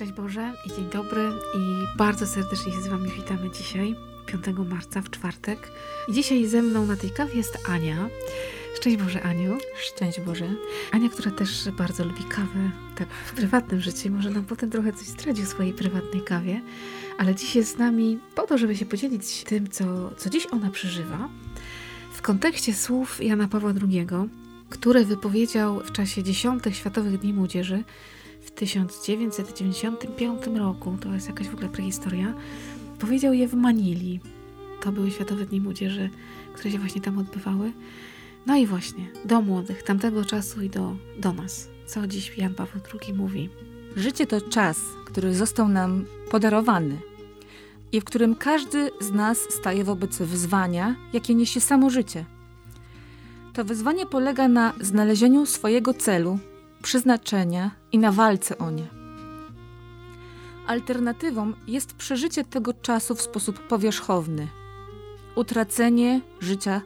Szczęść Boże i dzień dobry i bardzo serdecznie się z Wami witamy dzisiaj, 5 marca w czwartek. I dzisiaj ze mną na tej kawie jest Ania. Szczęść Boże Aniu. Szczęść Boże. Ania, która też bardzo lubi kawę, tak w prywatnym życiu, może nam potem trochę coś zdradzi o swojej prywatnej kawie, ale dziś jest z nami po to, żeby się podzielić tym, co, co dziś ona przeżywa. W kontekście słów Jana Pawła II, które wypowiedział w czasie dziesiątych Światowych Dni Młodzieży w 1995 roku, to jest jakaś w ogóle prehistoria, powiedział je w Manili. To były Światowe Dni Młodzieży, które się właśnie tam odbywały. No i właśnie, do młodych tamtego czasu i do, do nas. Co dziś Jan Paweł II mówi? Życie to czas, który został nam podarowany i w którym każdy z nas staje wobec wyzwania, jakie niesie samo życie. To wyzwanie polega na znalezieniu swojego celu, przeznaczenia i na walce o nie. Alternatywą jest przeżycie tego czasu w sposób powierzchowny, utracenie życia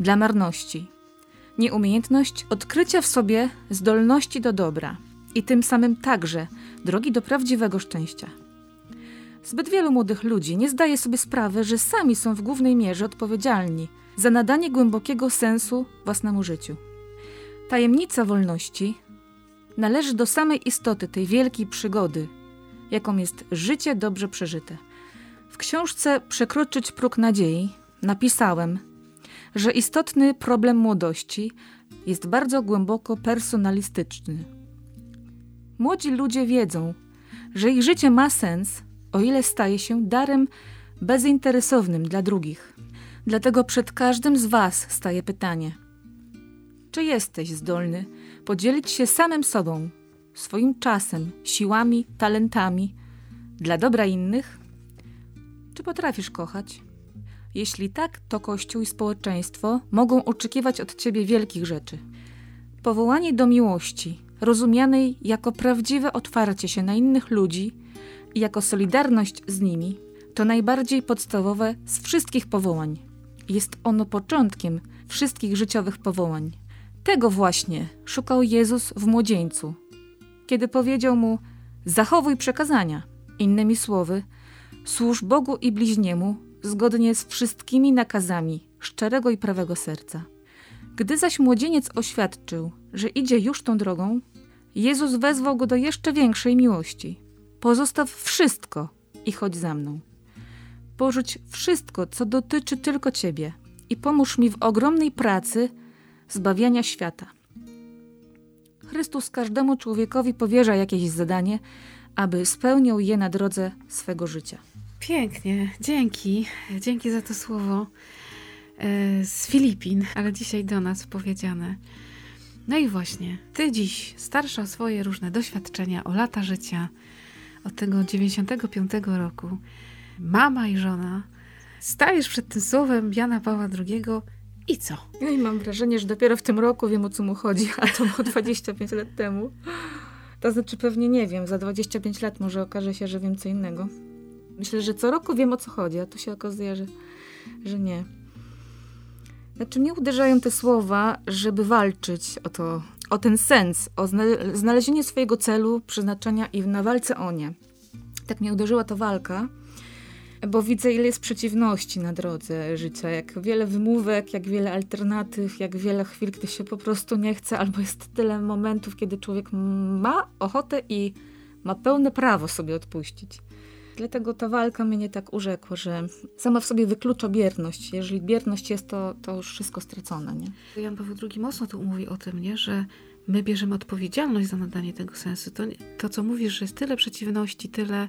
dla marności, nieumiejętność odkrycia w sobie zdolności do dobra i tym samym także drogi do prawdziwego szczęścia. Zbyt wielu młodych ludzi nie zdaje sobie sprawy, że sami są w głównej mierze odpowiedzialni za nadanie głębokiego sensu własnemu życiu. Tajemnica wolności należy do samej istoty tej wielkiej przygody, jaką jest życie dobrze przeżyte. W książce Przekroczyć próg nadziei napisałem, że istotny problem młodości jest bardzo głęboko personalistyczny. Młodzi ludzie wiedzą, że ich życie ma sens, o ile staje się darem bezinteresownym dla drugich. Dlatego przed każdym z Was staje pytanie: czy jesteś zdolny podzielić się samym sobą, swoim czasem, siłami, talentami dla dobra innych? Czy potrafisz kochać? Jeśli tak, to Kościół i społeczeństwo mogą oczekiwać od ciebie wielkich rzeczy. Powołanie do miłości, rozumianej jako prawdziwe otwarcie się na innych ludzi i jako solidarność z nimi, to najbardziej podstawowe z wszystkich powołań. Jest ono początkiem wszystkich życiowych powołań. Tego właśnie szukał Jezus w młodzieńcu, kiedy powiedział mu: Zachowuj przekazania. Innymi słowy, służ Bogu i bliźniemu zgodnie z wszystkimi nakazami szczerego i prawego serca. Gdy zaś młodzieniec oświadczył, że idzie już tą drogą, Jezus wezwał go do jeszcze większej miłości. Pozostaw wszystko i chodź za mną. Porzuć wszystko, co dotyczy tylko ciebie i pomóż mi w ogromnej pracy zbawiania świata. Chrystus każdemu człowiekowi powierza jakieś zadanie, aby spełniał je na drodze swego życia. Pięknie, dzięki. Dzięki za to słowo e, z Filipin, ale dzisiaj do nas powiedziane. No i właśnie, ty dziś, starsza o swoje różne doświadczenia, o lata życia, od tego 95 roku, mama i żona, stajesz przed tym słowem Jana Pawła II i co? No i mam wrażenie, że dopiero w tym roku wiem o co mu chodzi, a to było 25 lat temu. To znaczy pewnie nie wiem, za 25 lat może okaże się, że wiem co innego. Myślę, że co roku wiem o co chodzi, a tu się okazuje, że, że nie. Znaczy mnie uderzają te słowa, żeby walczyć o to, o ten sens, o znalezienie swojego celu, przeznaczenia i na walce o nie. Tak mnie uderzyła ta walka, bo widzę, ile jest przeciwności na drodze życia, jak wiele wymówek, jak wiele alternatyw, jak wiele chwil, gdy się po prostu nie chce, albo jest tyle momentów, kiedy człowiek ma ochotę i ma pełne prawo sobie odpuścić. Dlatego ta walka mnie tak urzekła, że sama w sobie wyklucza bierność. Jeżeli bierność jest, to, to już wszystko stracone. Nie? Jan Paweł II mocno tu mówi o tym, nie? że my bierzemy odpowiedzialność za nadanie tego sensu. To, to, co mówisz, że jest tyle przeciwności, tyle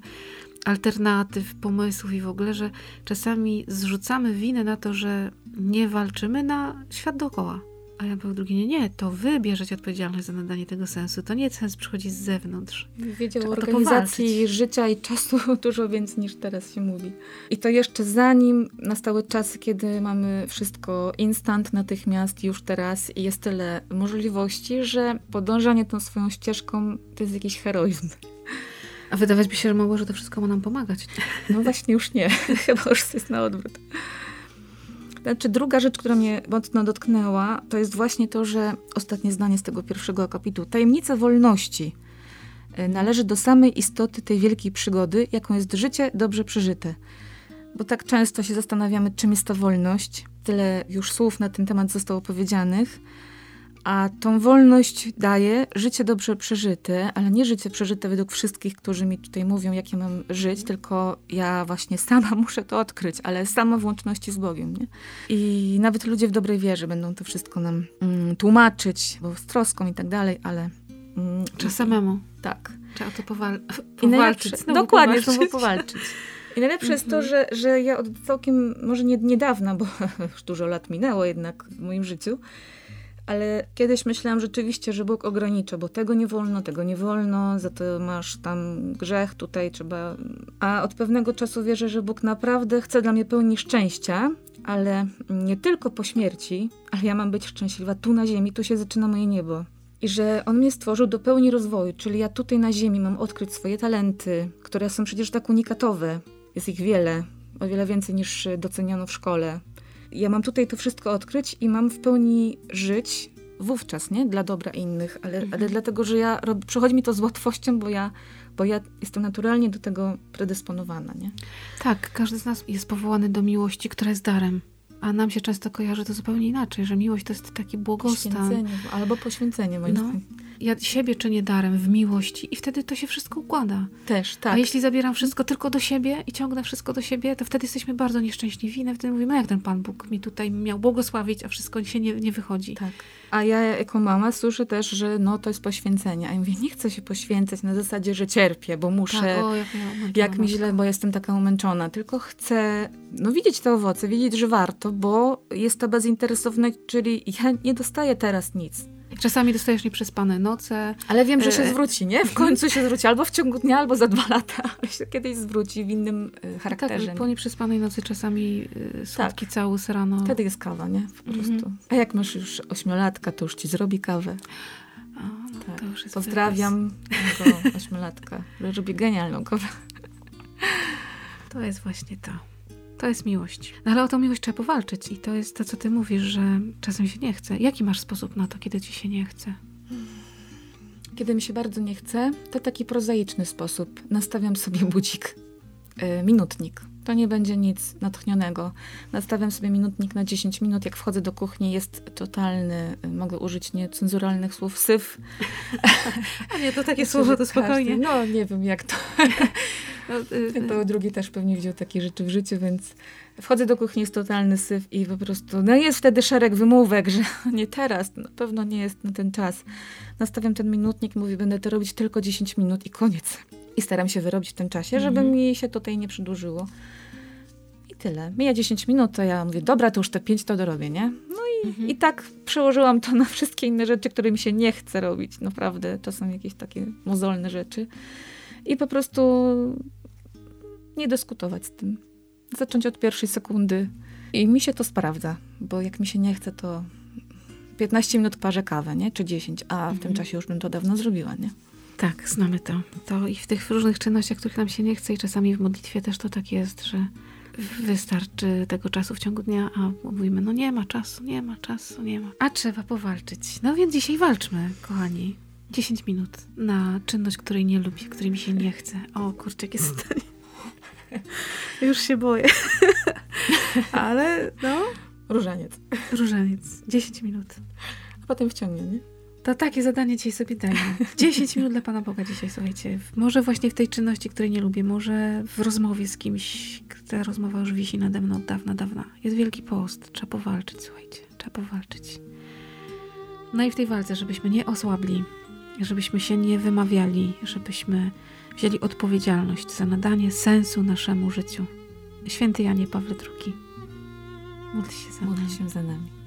alternatyw, pomysłów i w ogóle, że czasami zrzucamy winę na to, że nie walczymy na świat dookoła. A ja Paweł II, nie, nie, to wy bierzecie odpowiedzialność za nadanie tego sensu. To nie sens przychodzi z zewnątrz. Wiedział o organizacji życia i czasu dużo więcej niż teraz się mówi. I to jeszcze zanim nastały czasy, kiedy mamy wszystko instant, natychmiast, już teraz i jest tyle możliwości, że podążanie tą swoją ścieżką to jest jakiś heroizm. A wydawać by się, że mogło, że to wszystko ma nam pomagać. No właśnie już nie. Chyba już jest na odwrót. Znaczy, druga rzecz, która mnie mocno dotknęła, to jest właśnie to, że ostatnie zdanie z tego pierwszego akapitu. Tajemnica wolności e, należy do samej istoty tej wielkiej przygody, jaką jest życie dobrze przeżyte. Bo tak często się zastanawiamy, czym jest ta wolność. Tyle już słów na ten temat zostało powiedzianych. A tą wolność daje życie dobrze przeżyte, ale nie życie przeżyte według wszystkich, którzy mi tutaj mówią, jakie mam żyć, tylko ja właśnie sama muszę to odkryć, ale sama w łączności z Bogiem. Nie? I nawet ludzie w dobrej wierze będą to wszystko nam mm, tłumaczyć, bo z troską i tak dalej, ale. Mm, Trzeba samemu. Tak. Trzeba to powal powalczyć. dokładnie, powalczyć. znowu powalczyć. I najlepsze jest to, mhm. że, że ja od całkiem, może nie niedawna, bo już dużo lat minęło jednak w moim życiu, ale kiedyś myślałam rzeczywiście, że Bóg ogranicza, bo tego nie wolno, tego nie wolno, za to masz tam grzech, tutaj trzeba. A od pewnego czasu wierzę, że Bóg naprawdę chce dla mnie pełni szczęścia, ale nie tylko po śmierci, ale ja mam być szczęśliwa tu na ziemi, tu się zaczyna moje niebo. I że On mnie stworzył do pełni rozwoju, czyli ja tutaj na ziemi mam odkryć swoje talenty, które są przecież tak unikatowe. Jest ich wiele, o wiele więcej niż doceniono w szkole ja mam tutaj to wszystko odkryć i mam w pełni żyć wówczas, nie? Dla dobra innych, ale, mhm. ale dlatego, że ja rob, przychodzi mi to z łatwością, bo ja, bo ja jestem naturalnie do tego predysponowana, nie? Tak, każdy z nas jest powołany do miłości, która jest darem. A nam się często kojarzy to zupełnie inaczej, że miłość to jest taki błogostan. Poświęcenie, albo poświęcenie moim no. Ja siebie czynię darem w miłości i wtedy to się wszystko układa. Też, tak. A jeśli zabieram wszystko tylko do siebie i ciągnę wszystko do siebie, to wtedy jesteśmy bardzo nieszczęśliwi i wtedy mówimy, jak ten Pan Bóg mi tutaj miał błogosławić, a wszystko się nie, nie wychodzi. Tak. A ja jako mama słyszę też, że no to jest poświęcenie. A ja mówię, nie chcę się poświęcać na zasadzie, że cierpię, bo muszę, tak, o, jak, jak mi źle, bo jestem taka umęczona. Tylko chcę no, widzieć te owoce, wiedzieć, że warto, bo jest to bezinteresowne, czyli ja nie dostaję teraz nic. Czasami dostajesz nieprzespane noce. Ale wiem, że się e, zwróci, nie? W końcu się zwróci. Albo w ciągu dnia, albo za dwa lata. Ale się kiedyś zwróci w innym e, charakterze. Tak, po nieprzespanej nocy czasami e, słodki tak. całus rano. Wtedy jest kawa, nie? Po prostu. Mhm. A jak masz już ośmiolatka, to już ci zrobi kawę. A, no tak. Pozdrawiam tego ośmiolatka, robi genialną kawę. To jest właśnie to. To jest miłość. No ale o tą miłość trzeba powalczyć i to jest to, co ty mówisz, że czasem się nie chce. Jaki masz sposób na to, kiedy ci się nie chce? Kiedy mi się bardzo nie chce, to taki prozaiczny sposób. Nastawiam sobie budzik, yy, minutnik. To nie będzie nic natchnionego. Nastawiam sobie minutnik na 10 minut. Jak wchodzę do kuchni, jest totalny, y, mogę użyć niecenzuralnych słów, syf. A nie, to takie słowo, to spokojnie. no, nie wiem jak to. No, y, to drugi też pewnie widział takie rzeczy w życiu, więc wchodzę do kuchni, jest totalny syf i po prostu, no jest wtedy szereg wymówek, że nie teraz, na pewno nie jest na ten czas. Nastawiam ten minutnik, mówię, będę to robić tylko 10 minut i koniec. I staram się wyrobić w tym czasie, żeby mhm. mi się tutaj nie przedłużyło. I tyle. Mija 10 minut, to ja mówię, dobra, to już te 5 to dorobię, nie? No i, mhm. i tak przełożyłam to na wszystkie inne rzeczy, które mi się nie chce robić. Naprawdę, to są jakieś takie mozolne rzeczy. I po prostu nie dyskutować z tym. Zacząć od pierwszej sekundy. I mi się to sprawdza, bo jak mi się nie chce, to 15 minut parzę kawę, nie? Czy 10, a w mhm. tym czasie już bym to dawno zrobiła, nie? Tak, znamy to. To i w tych różnych czynnościach, których nam się nie chce i czasami w modlitwie też to tak jest, że wystarczy tego czasu w ciągu dnia, a mówimy, no nie ma czasu, nie ma czasu, nie ma. A trzeba powalczyć. No więc dzisiaj walczmy, kochani. 10 minut na czynność, której nie lubię, której mi się nie chce. O kurczę, jakie zdanie. Już się boję. Ale no. Różaniec. Różaniec. 10 minut. A potem wciągnie, nie? To takie zadanie dzisiaj sobie daję. 10 minut dla Pana Boga dzisiaj, słuchajcie. Może właśnie w tej czynności, której nie lubię, może w rozmowie z kimś, ta rozmowa już wisi nade mną od dawna, dawna. Jest wielki post, trzeba powalczyć, słuchajcie. Trzeba powalczyć. No i w tej walce, żebyśmy nie osłabli, żebyśmy się nie wymawiali, żebyśmy wzięli odpowiedzialność za nadanie sensu naszemu życiu. Święty Janie Pawle II, módl się za módl się za nami.